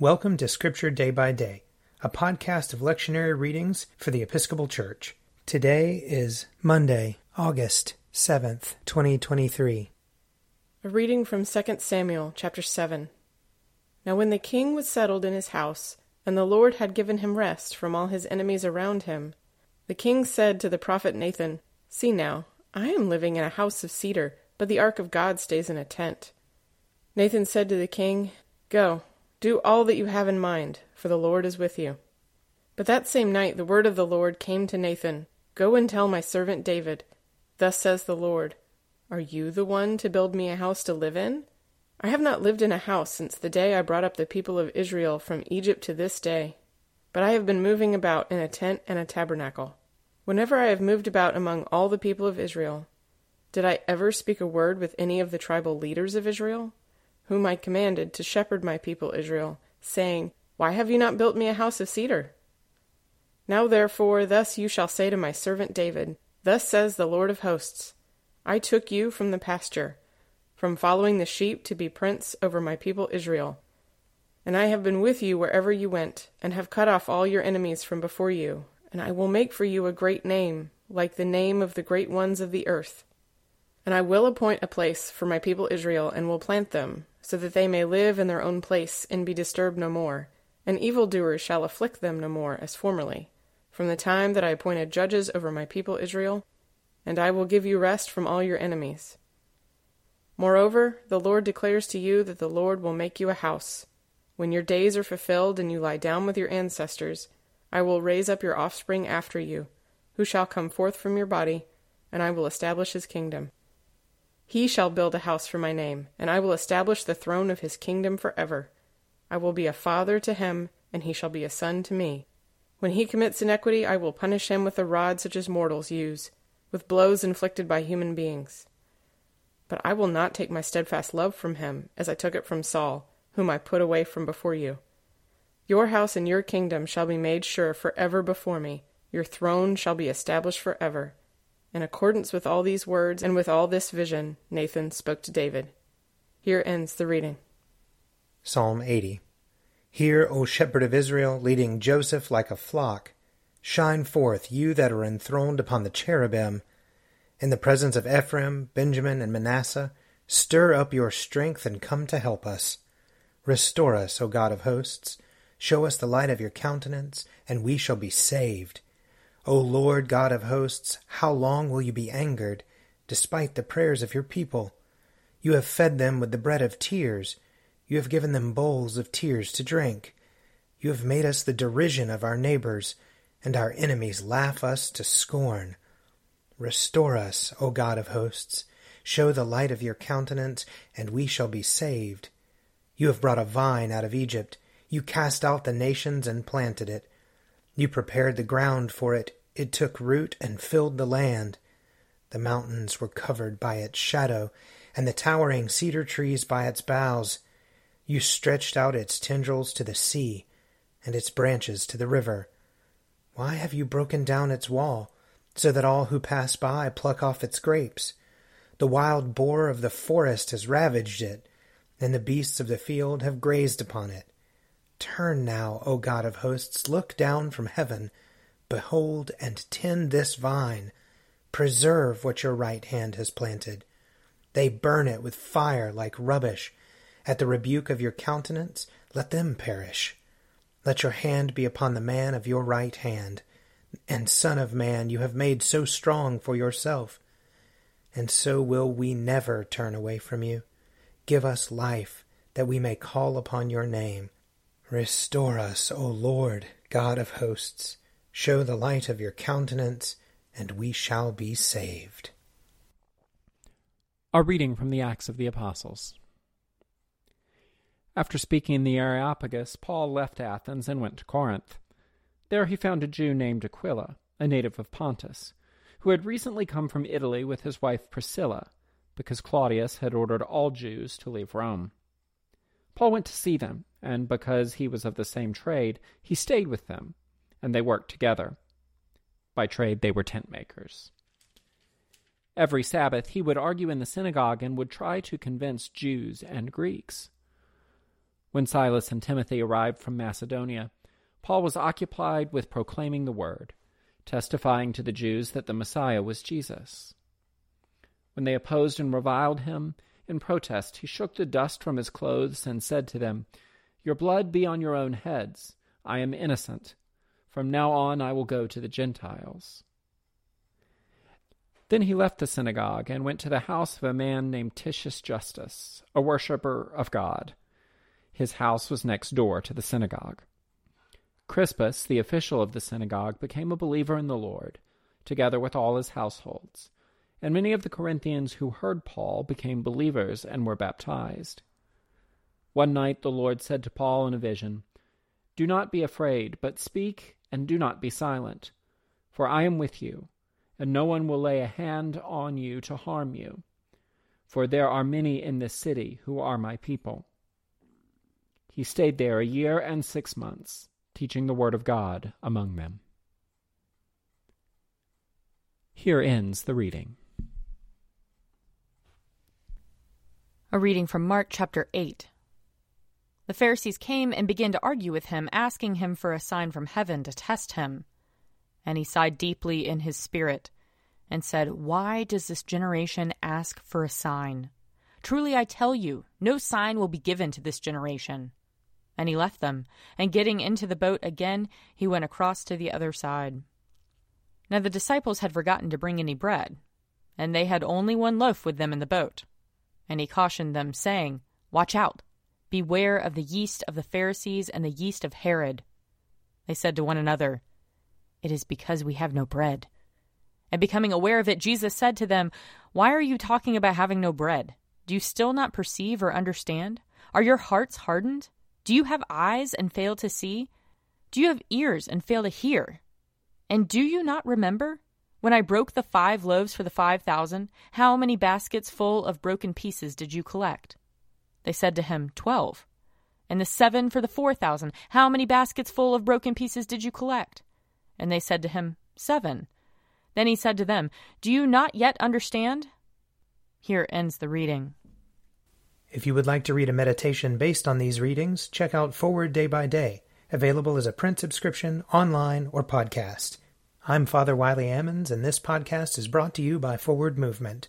Welcome to Scripture Day by Day, a podcast of lectionary readings for the Episcopal Church. Today is Monday, August 7th, 2023. A reading from 2 Samuel chapter 7. Now when the king was settled in his house, and the Lord had given him rest from all his enemies around him, the king said to the prophet Nathan, See now, I am living in a house of cedar, but the ark of God stays in a tent. Nathan said to the king, Go, do all that you have in mind, for the Lord is with you. But that same night the word of the Lord came to Nathan Go and tell my servant David, Thus says the Lord, Are you the one to build me a house to live in? I have not lived in a house since the day I brought up the people of Israel from Egypt to this day, but I have been moving about in a tent and a tabernacle. Whenever I have moved about among all the people of Israel, did I ever speak a word with any of the tribal leaders of Israel? Whom I commanded to shepherd my people Israel, saying, Why have you not built me a house of cedar? Now therefore, thus you shall say to my servant David, Thus says the Lord of hosts, I took you from the pasture, from following the sheep to be prince over my people Israel. And I have been with you wherever you went, and have cut off all your enemies from before you, and I will make for you a great name, like the name of the great ones of the earth. And I will appoint a place for my people Israel, and will plant them, so that they may live in their own place and be disturbed no more, and evildoers shall afflict them no more as formerly, from the time that I appointed judges over my people Israel, and I will give you rest from all your enemies. Moreover, the Lord declares to you that the Lord will make you a house. When your days are fulfilled and you lie down with your ancestors, I will raise up your offspring after you, who shall come forth from your body, and I will establish his kingdom. He shall build a house for my name, and I will establish the throne of his kingdom forever. I will be a father to him, and he shall be a son to me. When he commits iniquity, I will punish him with a rod such as mortals use, with blows inflicted by human beings. But I will not take my steadfast love from him, as I took it from Saul, whom I put away from before you. Your house and your kingdom shall be made sure forever before me, your throne shall be established forever. In accordance with all these words and with all this vision, Nathan spoke to David. Here ends the reading. Psalm 80 Hear, O shepherd of Israel, leading Joseph like a flock. Shine forth, you that are enthroned upon the cherubim. In the presence of Ephraim, Benjamin, and Manasseh, stir up your strength and come to help us. Restore us, O God of hosts. Show us the light of your countenance, and we shall be saved. O Lord God of hosts, how long will you be angered, despite the prayers of your people? You have fed them with the bread of tears. You have given them bowls of tears to drink. You have made us the derision of our neighbors, and our enemies laugh us to scorn. Restore us, O God of hosts. Show the light of your countenance, and we shall be saved. You have brought a vine out of Egypt. You cast out the nations and planted it. You prepared the ground for it it took root and filled the land. The mountains were covered by its shadow, and the towering cedar trees by its boughs. You stretched out its tendrils to the sea, and its branches to the river. Why have you broken down its wall, so that all who pass by pluck off its grapes? The wild boar of the forest has ravaged it, and the beasts of the field have grazed upon it. Turn now, O God of hosts, look down from heaven Behold and tend this vine. Preserve what your right hand has planted. They burn it with fire like rubbish. At the rebuke of your countenance, let them perish. Let your hand be upon the man of your right hand. And, Son of Man, you have made so strong for yourself. And so will we never turn away from you. Give us life, that we may call upon your name. Restore us, O Lord, God of hosts. Show the light of your countenance, and we shall be saved. A reading from the Acts of the Apostles. After speaking in the Areopagus, Paul left Athens and went to Corinth. There he found a Jew named Aquila, a native of Pontus, who had recently come from Italy with his wife Priscilla, because Claudius had ordered all Jews to leave Rome. Paul went to see them, and because he was of the same trade, he stayed with them and they worked together. By trade, they were tent makers. Every Sabbath, he would argue in the synagogue and would try to convince Jews and Greeks. When Silas and Timothy arrived from Macedonia, Paul was occupied with proclaiming the word, testifying to the Jews that the Messiah was Jesus. When they opposed and reviled him, in protest, he shook the dust from his clothes and said to them, Your blood be on your own heads. I am innocent. From now on I will go to the Gentiles. Then he left the synagogue and went to the house of a man named Titius Justus, a worshipper of God. His house was next door to the synagogue. Crispus, the official of the synagogue, became a believer in the Lord, together with all his households and many of the Corinthians who heard Paul became believers and were baptized. One night the Lord said to Paul in a vision, Do not be afraid, but speak and do not be silent, for I am with you, and no one will lay a hand on you to harm you, for there are many in this city who are my people. He stayed there a year and six months, teaching the word of God among them. Here ends the reading. A reading from Mark chapter 8. The Pharisees came and began to argue with him, asking him for a sign from heaven to test him. And he sighed deeply in his spirit and said, Why does this generation ask for a sign? Truly I tell you, no sign will be given to this generation. And he left them, and getting into the boat again, he went across to the other side. Now the disciples had forgotten to bring any bread, and they had only one loaf with them in the boat. And he cautioned them, saying, Watch out! Beware of the yeast of the Pharisees and the yeast of Herod. They said to one another, It is because we have no bread. And becoming aware of it, Jesus said to them, Why are you talking about having no bread? Do you still not perceive or understand? Are your hearts hardened? Do you have eyes and fail to see? Do you have ears and fail to hear? And do you not remember? When I broke the five loaves for the five thousand, how many baskets full of broken pieces did you collect? They said to him, Twelve. And the seven for the four thousand, how many baskets full of broken pieces did you collect? And they said to him, Seven. Then he said to them, Do you not yet understand? Here ends the reading. If you would like to read a meditation based on these readings, check out Forward Day by Day, available as a print subscription, online, or podcast. I'm Father Wiley Ammons, and this podcast is brought to you by Forward Movement.